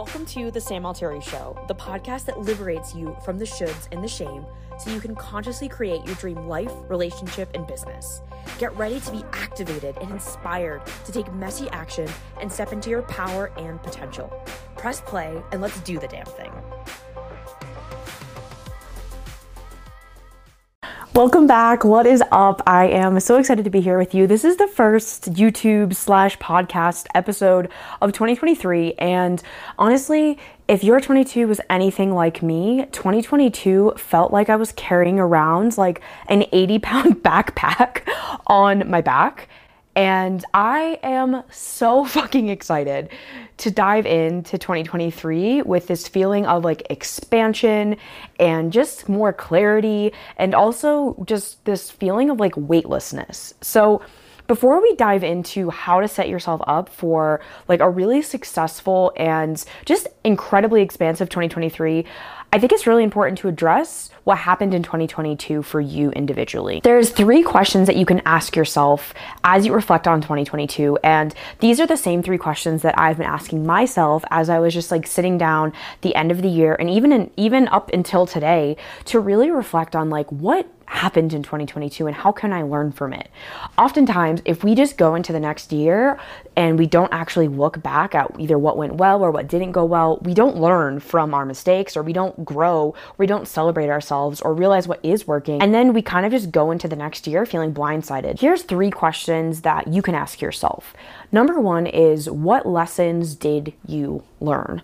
Welcome to The Sam Altieri Show, the podcast that liberates you from the shoulds and the shame so you can consciously create your dream life, relationship, and business. Get ready to be activated and inspired to take messy action and step into your power and potential. Press play and let's do the damn thing. Welcome back. What is up? I am so excited to be here with you. This is the first YouTube slash podcast episode of 2023. And honestly, if your 22 was anything like me, 2022 felt like I was carrying around like an 80 pound backpack on my back. And I am so fucking excited to dive into 2023 with this feeling of like expansion and just more clarity and also just this feeling of like weightlessness. So, before we dive into how to set yourself up for like a really successful and just incredibly expansive 2023, I think it's really important to address what happened in 2022 for you individually. There's three questions that you can ask yourself as you reflect on 2022 and these are the same three questions that I've been asking myself as I was just like sitting down the end of the year and even in, even up until today to really reflect on like what happened in 2022 and how can I learn from it? Oftentimes, if we just go into the next year and we don't actually look back at either what went well or what didn't go well, we don't learn from our mistakes or we don't grow, we don't celebrate ourselves or realize what is working. And then we kind of just go into the next year feeling blindsided. Here's three questions that you can ask yourself. Number one is what lessons did you learn?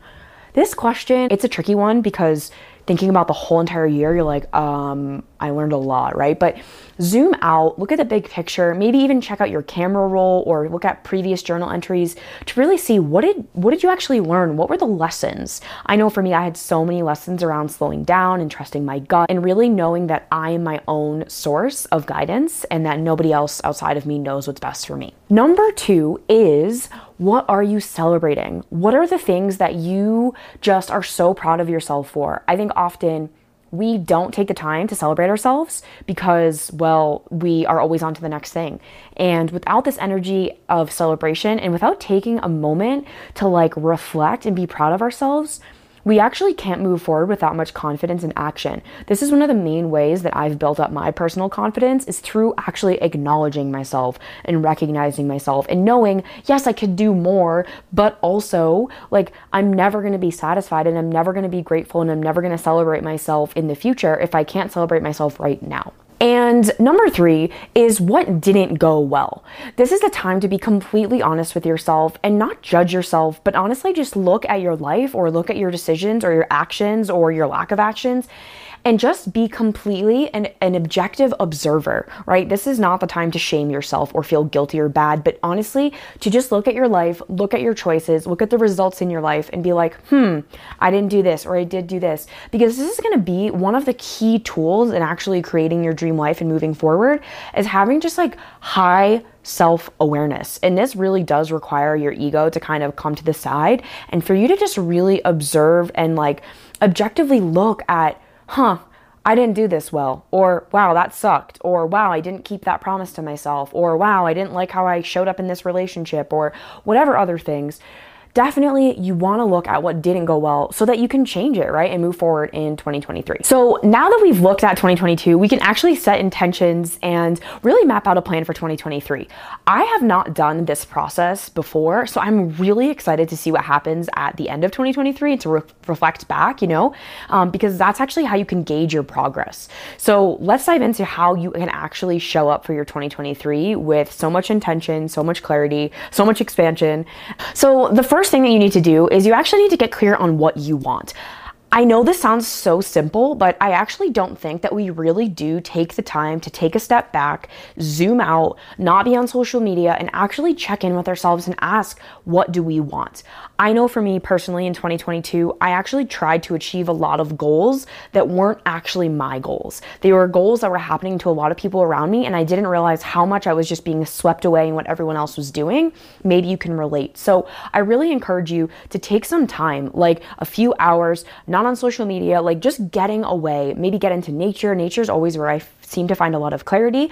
This question, it's a tricky one because thinking about the whole entire year, you're like, um, I learned a lot, right? But zoom out, look at the big picture, maybe even check out your camera roll or look at previous journal entries to really see what did what did you actually learn? What were the lessons? I know for me I had so many lessons around slowing down and trusting my gut and really knowing that I am my own source of guidance and that nobody else outside of me knows what's best for me. Number 2 is what are you celebrating? What are the things that you just are so proud of yourself for? I think often we don't take the time to celebrate ourselves because, well, we are always on to the next thing. And without this energy of celebration and without taking a moment to like reflect and be proud of ourselves, we actually can't move forward without much confidence and action. This is one of the main ways that I've built up my personal confidence is through actually acknowledging myself and recognizing myself and knowing, yes, I could do more, but also like I'm never going to be satisfied and I'm never going to be grateful and I'm never going to celebrate myself in the future if I can't celebrate myself right now. And number three is what didn't go well. This is the time to be completely honest with yourself and not judge yourself, but honestly just look at your life or look at your decisions or your actions or your lack of actions and just be completely an, an objective observer, right? This is not the time to shame yourself or feel guilty or bad, but honestly, to just look at your life, look at your choices, look at the results in your life, and be like, hmm, I didn't do this or I did do this. Because this is gonna be one of the key tools in actually creating your dream life and moving forward, is having just like high self awareness. And this really does require your ego to kind of come to the side and for you to just really observe and like objectively look at huh, I didn't do this well, or wow, that sucked, or wow, I didn't keep that promise to myself, or wow, I didn't like how I showed up in this relationship, or whatever other things definitely you want to look at what didn't go well so that you can change it, right? And move forward in 2023. So now that we've looked at 2022, we can actually set intentions and really map out a plan for 2023. I have not done this process before, so I'm really excited to see what happens at the end of 2023 and to re- reflect back, you know, um, because that's actually how you can gauge your progress. So let's dive into how you can actually show up for your 2023 with so much intention, so much clarity, so much expansion. So the first first thing that you need to do is you actually need to get clear on what you want. I know this sounds so simple, but I actually don't think that we really do take the time to take a step back, zoom out, not be on social media, and actually check in with ourselves and ask, what do we want? I know for me personally in 2022, I actually tried to achieve a lot of goals that weren't actually my goals. They were goals that were happening to a lot of people around me, and I didn't realize how much I was just being swept away in what everyone else was doing. Maybe you can relate. So I really encourage you to take some time, like a few hours, not on social media, like just getting away, maybe get into nature. Nature is always where I seem to find a lot of clarity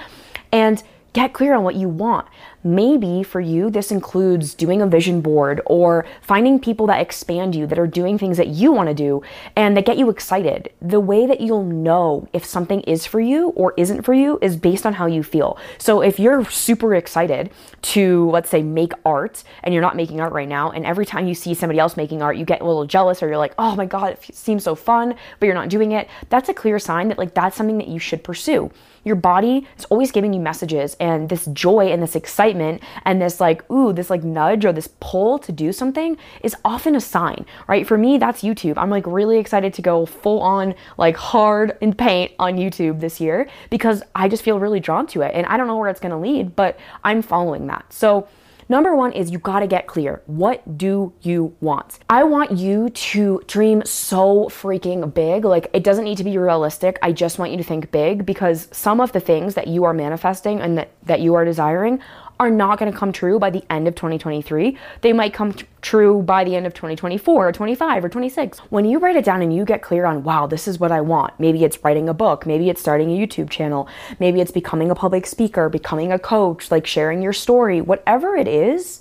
and get clear on what you want. maybe for you, this includes doing a vision board or finding people that expand you, that are doing things that you want to do and that get you excited. The way that you'll know if something is for you or isn't for you is based on how you feel. So if you're super excited to, let's say, make art and you're not making art right now, and every time you see somebody else making art, you get a little jealous or you're like, oh my God, it seems so fun, but you're not doing it, that's a clear sign that like that's something that you should pursue your body is always giving you messages and this joy and this excitement and this like ooh this like nudge or this pull to do something is often a sign right? For me that's youtube. I'm like really excited to go full on like hard in paint on youtube this year because i just feel really drawn to it and i don't know where it's going to lead but i'm following that. So Number one is you gotta get clear. What do you want? I want you to dream so freaking big. Like, it doesn't need to be realistic. I just want you to think big because some of the things that you are manifesting and that, that you are desiring are not going to come true by the end of 2023. They might come t- true by the end of 2024 or 25 or 26. When you write it down and you get clear on, wow, this is what I want. Maybe it's writing a book, maybe it's starting a YouTube channel, maybe it's becoming a public speaker, becoming a coach, like sharing your story, whatever it is,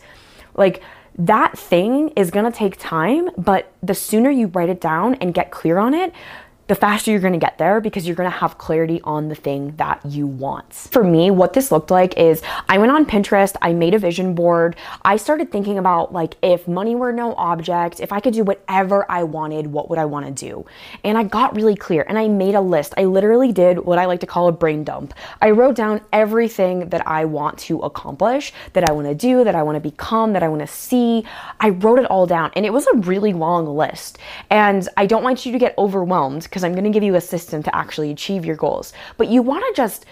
like that thing is going to take time, but the sooner you write it down and get clear on it, the faster you're gonna get there because you're gonna have clarity on the thing that you want. For me, what this looked like is I went on Pinterest, I made a vision board, I started thinking about like if money were no object, if I could do whatever I wanted, what would I wanna do? And I got really clear and I made a list. I literally did what I like to call a brain dump. I wrote down everything that I want to accomplish, that I wanna do, that I wanna become, that I wanna see. I wrote it all down and it was a really long list. And I don't want you to get overwhelmed because I'm going to give you a system to actually achieve your goals. But you want to just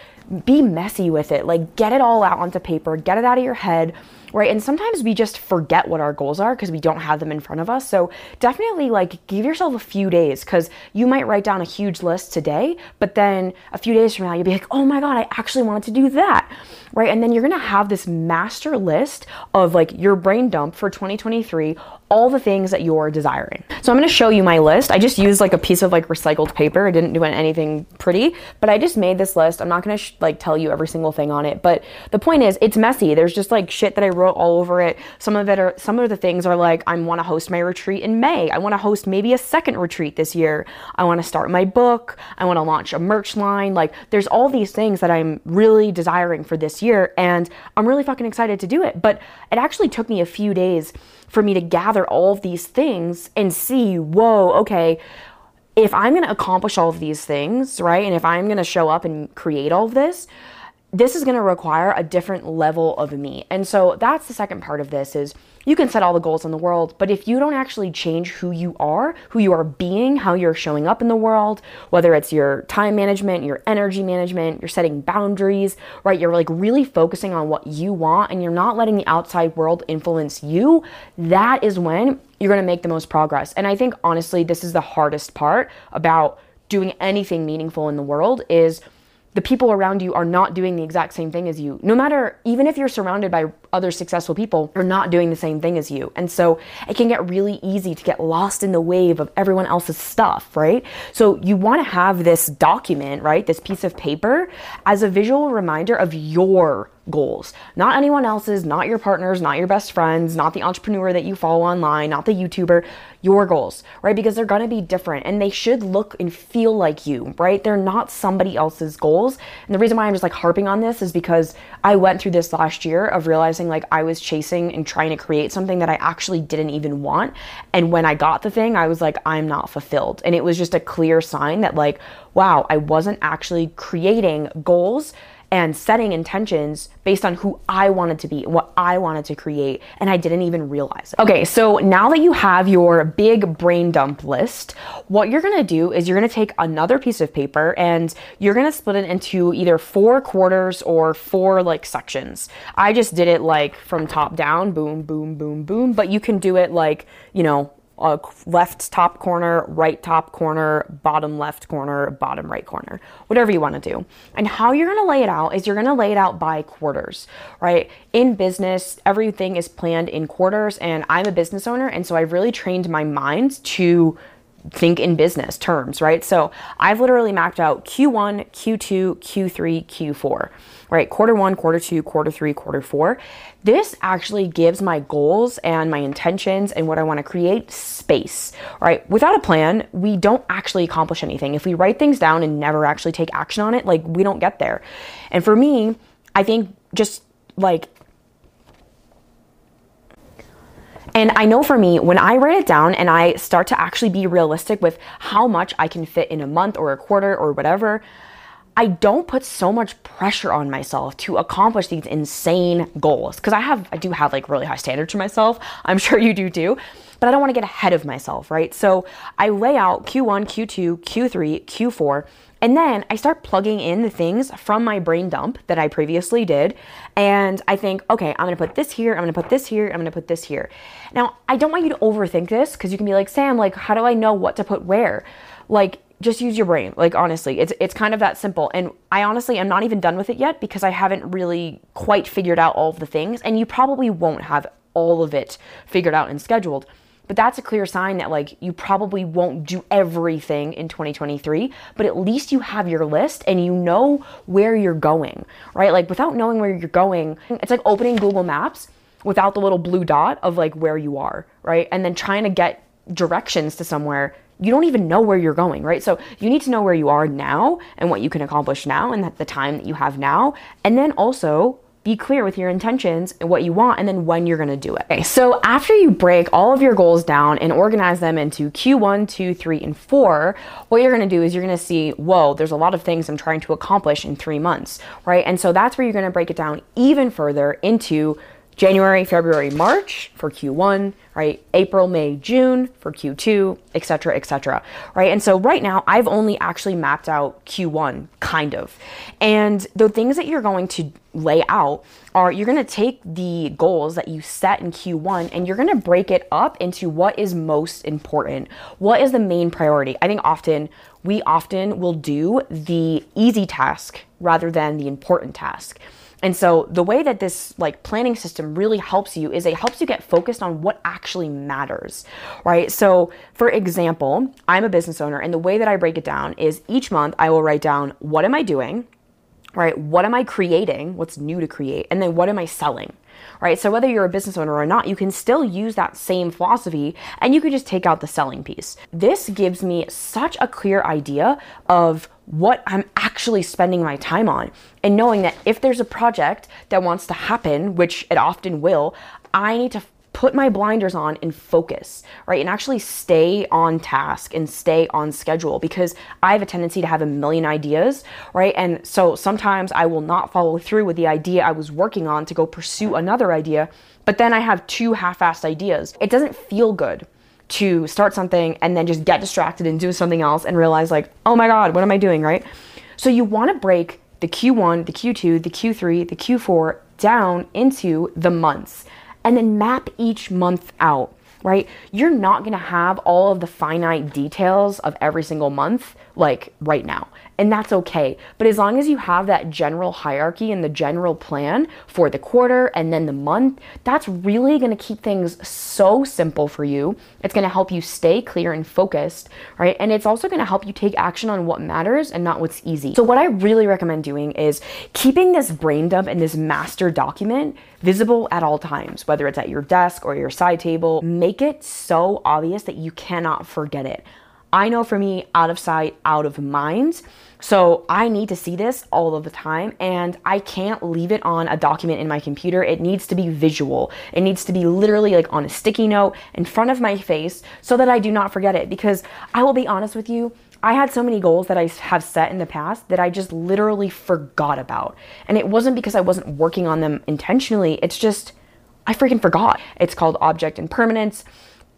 be messy with it. Like get it all out onto paper, get it out of your head, right? And sometimes we just forget what our goals are because we don't have them in front of us. So definitely like give yourself a few days because you might write down a huge list today, but then a few days from now you'll be like, oh my God, I actually wanted to do that, right? And then you're gonna have this master list of like your brain dump for 2023 all the things that you're desiring. So I'm gonna show you my list. I just used like a piece of like recycled paper. I didn't do anything pretty, but I just made this list. I'm not gonna sh- like tell you every single thing on it, but the point is it's messy. There's just like shit that I wrote all over it. Some of it are, some of the things are like, I wanna host my retreat in May. I wanna host maybe a second retreat this year. I wanna start my book. I wanna launch a merch line. Like there's all these things that I'm really desiring for this year and I'm really fucking excited to do it. But it actually took me a few days for me to gather all of these things and see, whoa, okay, if I'm going to accomplish all of these things, right? And if I'm going to show up and create all of this, this is going to require a different level of me. And so that's the second part of this is you can set all the goals in the world, but if you don't actually change who you are, who you are being, how you're showing up in the world, whether it's your time management, your energy management, you're setting boundaries, right? You're like really focusing on what you want and you're not letting the outside world influence you, that is when you're going to make the most progress. And I think honestly, this is the hardest part about doing anything meaningful in the world is the people around you are not doing the exact same thing as you. No matter, even if you're surrounded by other successful people, they're not doing the same thing as you. And so it can get really easy to get lost in the wave of everyone else's stuff, right? So you want to have this document, right? This piece of paper as a visual reminder of your goals. Not anyone else's, not your partner's, not your best friends, not the entrepreneur that you follow online, not the YouTuber, your goals, right? Because they're to be different and they should look and feel like you, right? They're not somebody else's goals. And the reason why I'm just like harping on this is because I went through this last year of realizing like I was chasing and trying to create something that I actually didn't even want. And when I got the thing, I was like, I'm not fulfilled. And it was just a clear sign that like, wow, I wasn't actually creating goals and setting intentions based on who I wanted to be, and what I wanted to create, and I didn't even realize it. Okay, so now that you have your big brain dump list, what you're gonna do is you're gonna take another piece of paper and you're gonna split it into either four quarters or four like sections. I just did it like from top down, boom, boom, boom, boom, but you can do it like, you know, uh, left top corner, right top corner, bottom left corner, bottom right corner, whatever you want to do. And how you're going to lay it out is you're going to lay it out by quarters, right? In business, everything is planned in quarters, and I'm a business owner, and so I've really trained my mind to think in business terms, right? So I've literally mapped out Q1, Q2, Q3, Q4, right? Quarter one, quarter two, quarter three, quarter four. This actually gives my goals and my intentions and what I want to create space, right? Without a plan, we don't actually accomplish anything. If we write things down and never actually take action on it, like we don't get there. And for me, I think just like And I know for me, when I write it down and I start to actually be realistic with how much I can fit in a month or a quarter or whatever, I don't put so much pressure on myself to accomplish these insane goals because I have I do have like really high standards for myself. I'm sure you do too. But I don't want to get ahead of myself, right? So I lay out Q1, Q2, Q3, Q4 and then I start plugging in the things from my brain dump that I previously did. And I think, okay, I'm gonna put this here, I'm gonna put this here, I'm gonna put this here. Now, I don't want you to overthink this because you can be like, Sam, like, how do I know what to put where? Like, just use your brain. Like honestly, it's it's kind of that simple. And I honestly am not even done with it yet because I haven't really quite figured out all of the things and you probably won't have all of it figured out and scheduled. But that's a clear sign that like you probably won't do everything in 2023, but at least you have your list and you know where you're going, right? Like without knowing where you're going, it's like opening Google Maps without the little blue dot of like where you are, right? And then trying to get directions to somewhere you don't even know where you're going, right? So you need to know where you are now and what you can accomplish now and the time that you have now. And then also be clear with your intentions and what you want and then when you're going to do it. Okay, so after you break all of your goals down and organize them into Q1, 2, 3, and 4, what you're going to do is you're going to see, whoa, there's a lot of things I'm trying to accomplish in 3 months, right? And so that's where you're going to break it down even further into January, February, March for Q1, right? April, May, June for Q2, etc., etc. right? And so right now I've only actually mapped out Q1 kind of. And the things that you're going to lay out are you're going to take the goals that you set in Q1 and you're going to break it up into what is most important. What is the main priority? I think often we often will do the easy task rather than the important task. And so the way that this like planning system really helps you is it helps you get focused on what actually matters, right? So for example, I'm a business owner and the way that I break it down is each month I will write down what am I doing? Right? What am I creating? What's new to create? And then what am I selling? Right? So whether you're a business owner or not, you can still use that same philosophy and you can just take out the selling piece. This gives me such a clear idea of what I'm actually spending my time on. And knowing that if there's a project that wants to happen, which it often will, I need to put my blinders on and focus, right? And actually stay on task and stay on schedule because I have a tendency to have a million ideas, right? And so sometimes I will not follow through with the idea I was working on to go pursue another idea, but then I have two half assed ideas. It doesn't feel good to start something and then just get distracted and do something else and realize, like, oh my God, what am I doing, right? So you want to break the Q1, the Q2, the Q3, the Q4 down into the months and then map each month out, right? You're not gonna have all of the finite details of every single month like right now and that's okay. But as long as you have that general hierarchy and the general plan for the quarter and then the month, that's really going to keep things so simple for you. It's going to help you stay clear and focused, right? And it's also going to help you take action on what matters and not what's easy. So, what I really recommend doing is keeping this brain dump and this master document visible at all times, whether it's at your desk or your side table. Make it so obvious that you cannot forget it. I know for me, out of sight, out of mind. So I need to see this all of the time and I can't leave it on a document in my computer. It needs to be visual. It needs to be literally like on a sticky note in front of my face so that I do not forget it because I will be honest with you, I had so many goals that I have set in the past that I just literally forgot about. And it wasn't because I wasn't working on them intentionally. It's just I freaking forgot. It's called object impermanence.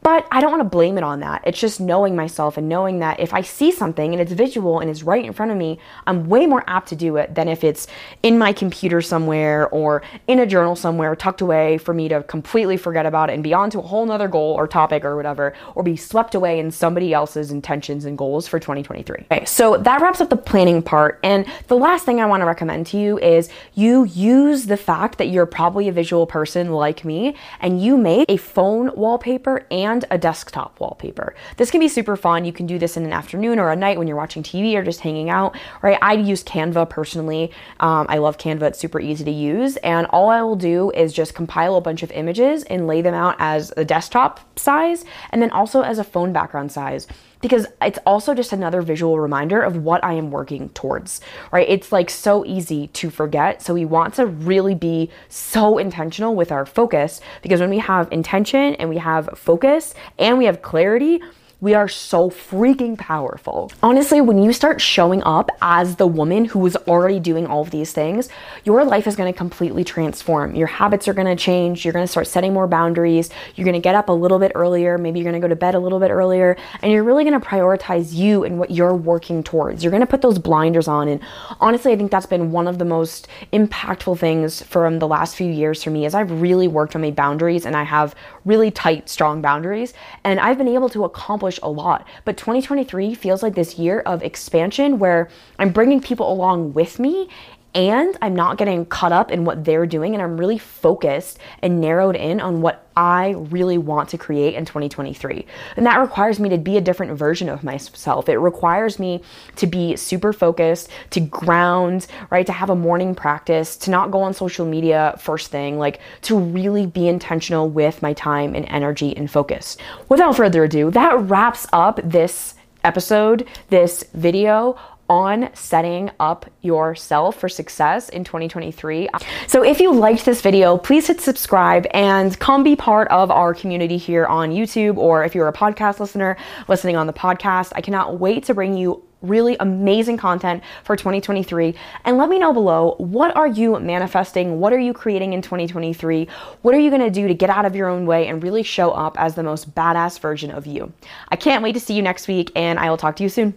But I don't want to blame it on that. It's just knowing myself and knowing that if I see something and it's visual and it's right in front of me, I'm way more apt to do it than if it's in my computer somewhere or in a journal somewhere tucked away for me to completely forget about it and be on to a whole nother goal or topic or whatever, or be swept away in somebody else's intentions and goals for 2023. Okay, so that wraps up the planning part. And the last thing I want to recommend to you is you use the fact that you're probably a visual person like me and you make a phone wallpaper and and a desktop wallpaper. This can be super fun. You can do this in an afternoon or a night when you're watching TV or just hanging out, right? I use Canva personally. Um, I love Canva, it's super easy to use. And all I will do is just compile a bunch of images and lay them out as a desktop size and then also as a phone background size because it's also just another visual reminder of what I am working towards, right? It's like so easy to forget. So we want to really be so intentional with our focus because when we have intention and we have focus and we have clarity, we are so freaking powerful. Honestly, when you start showing up as the woman who is already doing all of these things, your life is gonna completely transform. Your habits are gonna change. You're gonna start setting more boundaries. You're gonna get up a little bit earlier. Maybe you're gonna go to bed a little bit earlier. And you're really gonna prioritize you and what you're working towards. You're gonna put those blinders on. And honestly, I think that's been one of the most impactful things from the last few years for me is I've really worked on my boundaries and I have really tight, strong boundaries. And I've been able to accomplish a lot. But 2023 feels like this year of expansion where I'm bringing people along with me and I'm not getting caught up in what they're doing and I'm really focused and narrowed in on what I really want to create in 2023. And that requires me to be a different version of myself. It requires me to be super focused, to ground, right? To have a morning practice, to not go on social media first thing, like to really be intentional with my time and energy and focus. Without further ado, that wraps up this episode, this video on setting up yourself for success in 2023. So if you liked this video, please hit subscribe and come be part of our community here on YouTube or if you're a podcast listener listening on the podcast. I cannot wait to bring you really amazing content for 2023 and let me know below what are you manifesting? What are you creating in 2023 what are you going to do to get out of your own way and really show up as the most badass version of you? I can't wait to see you next week and i will talk to you soon.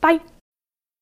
Bye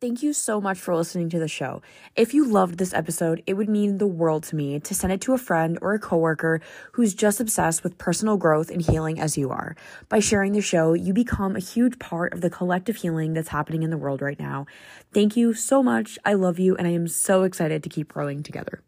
Thank you so much for listening to the show. If you loved this episode, it would mean the world to me to send it to a friend or a coworker who's just obsessed with personal growth and healing as you are. By sharing the show, you become a huge part of the collective healing that's happening in the world right now. Thank you so much. I love you, and I am so excited to keep growing together.